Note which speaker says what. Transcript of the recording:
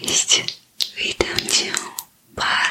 Speaker 1: есть. Выйдем, Пар.